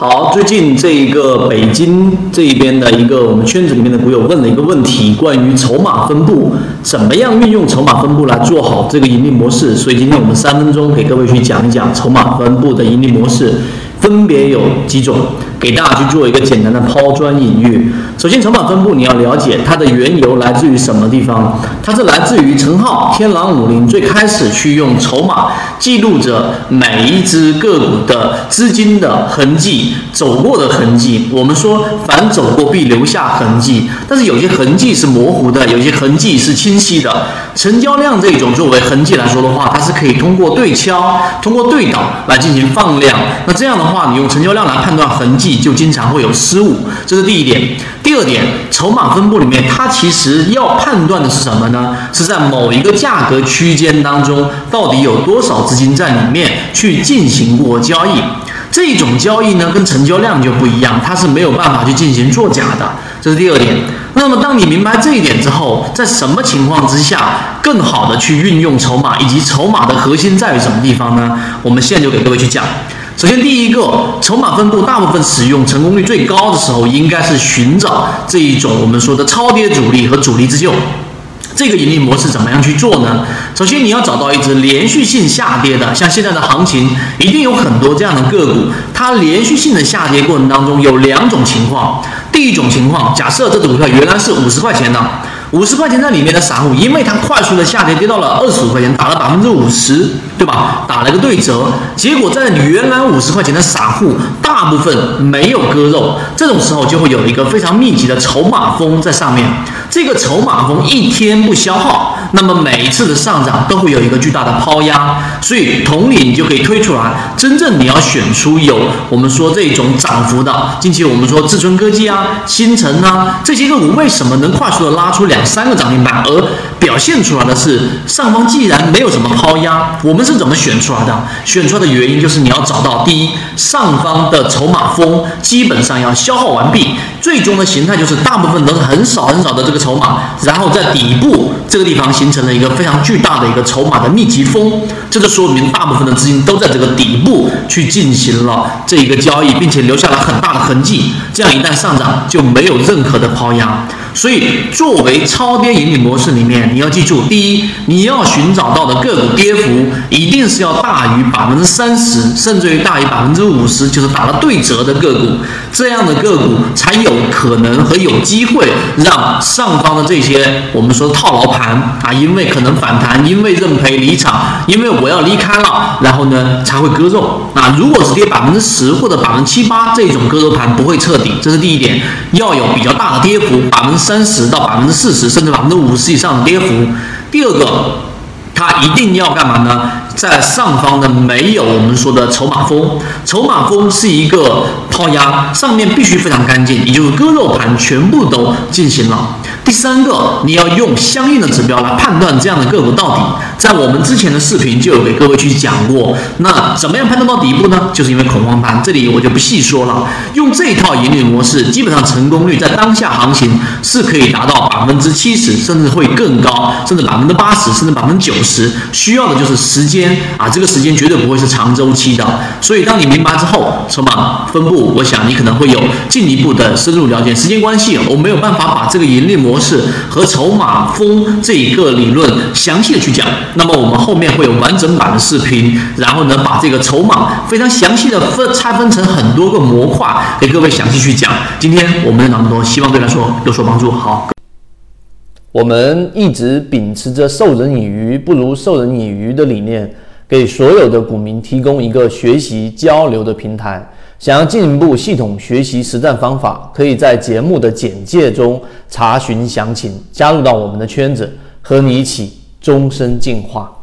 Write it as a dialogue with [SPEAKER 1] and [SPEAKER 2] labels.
[SPEAKER 1] 好，最近这一个北京这一边的一个我们圈子里面的股友问了一个问题，关于筹码分布，怎么样运用筹码分布来做好这个盈利模式？所以今天我们三分钟给各位去讲一讲筹码分布的盈利模式，分别有几种。给大家去做一个简单的抛砖引玉。首先，筹码分布你要了解它的缘由来自于什么地方？它是来自于陈浩天狼五零最开始去用筹码记录着每一只个股的资金的痕迹、走过的痕迹。我们说，凡走过必留下痕迹，但是有些痕迹是模糊的，有些痕迹是清晰的。成交量这种作为痕迹来说的话，它是可以通过对敲、通过对倒来进行放量。那这样的话，你用成交量来判断痕迹。就经常会有失误，这是第一点。第二点，筹码分布里面，它其实要判断的是什么呢？是在某一个价格区间当中，到底有多少资金在里面去进行过交易。这种交易呢，跟成交量就不一样，它是没有办法去进行作假的。这是第二点。那么，当你明白这一点之后，在什么情况之下更好的去运用筹码，以及筹码的核心在于什么地方呢？我们现在就给各位去讲。首先，第一个筹码分布，大部分使用成功率最高的时候，应该是寻找这一种我们说的超跌主力和主力自救。这个盈利模式怎么样去做呢？首先，你要找到一只连续性下跌的，像现在的行情，一定有很多这样的个股，它连续性的下跌过程当中有两种情况。第一种情况，假设这只股票原来是五十块钱的。五十块钱在里面的散户，因为它快速的下跌，跌到了二十五块钱，打了百分之五十，对吧？打了个对折，结果在原来五十块钱的散户，大部分没有割肉，这种时候就会有一个非常密集的筹码峰在上面。这个筹码峰一天不消耗，那么每一次的上涨都会有一个巨大的抛压。所以同理，你就可以推出来，真正你要选出有我们说这种涨幅的，近期我们说至尊科技啊、新城啊这些个股，为什么能快速的拉出两三个涨停板，而表现出来的是上方既然没有什么抛压，我们是怎么选出来的？选出来的原因就是你要找到第一，上方的筹码峰基本上要消耗完毕，最终的形态就是大部分都是很少很少的这个。筹码，然后在底部这个地方形成了一个非常巨大的一个筹码的密集峰，这就说明大部分的资金都在这个底部去进行了这一个交易，并且留下了很大的痕迹。这样一旦上涨，就没有任何的抛压。所以，作为超跌盈利模式里面，你要记住，第一，你要寻找到的个股跌幅一定是要大于百分之三十，甚至于大于百分之五十，就是打了对折的个股，这样的个股才有可能和有机会让上方的这些我们说套牢盘啊，因为可能反弹，因为认赔离场，因为我要离开了，然后呢才会割肉。那如果是跌百分之十或者百分之七八这种割肉盘不会彻底，这是第一点，要有比较大的跌幅，百分之。三十到百分之四十，甚至百分之五十以上的跌幅。第二个，它一定要干嘛呢？在上方呢没有我们说的筹码峰，筹码峰是一个抛压，上面必须非常干净，也就是割肉盘全部都进行了。第三个，你要用相应的指标来判断这样的个股到底。在我们之前的视频就有给各位去讲过，那怎么样判断到底部呢？就是因为恐慌盘，这里我就不细说了。用这套盈利模式，基本上成功率在当下行情是可以达到百分之七十，甚至会更高，甚至百分之八十，甚至百分之九十。需要的就是时间啊，这个时间绝对不会是长周期的。所以当你明白之后，筹码分布，我想你可能会有进一步的深入了解。时间关系，我没有办法把这个盈利模模式和筹码峰这一个理论详细的去讲。那么我们后面会有完整版的视频，然后呢，把这个筹码非常详细的分拆分成很多个模块，给各位详细去讲。今天我们讲那么多，希望对来说有所帮助。好，
[SPEAKER 2] 我们一直秉持着授人以鱼不如授人以渔的理念，给所有的股民提供一个学习交流的平台。想要进一步系统学习实战方法，可以在节目的简介中查询详情，加入到我们的圈子，和你一起。终身进化。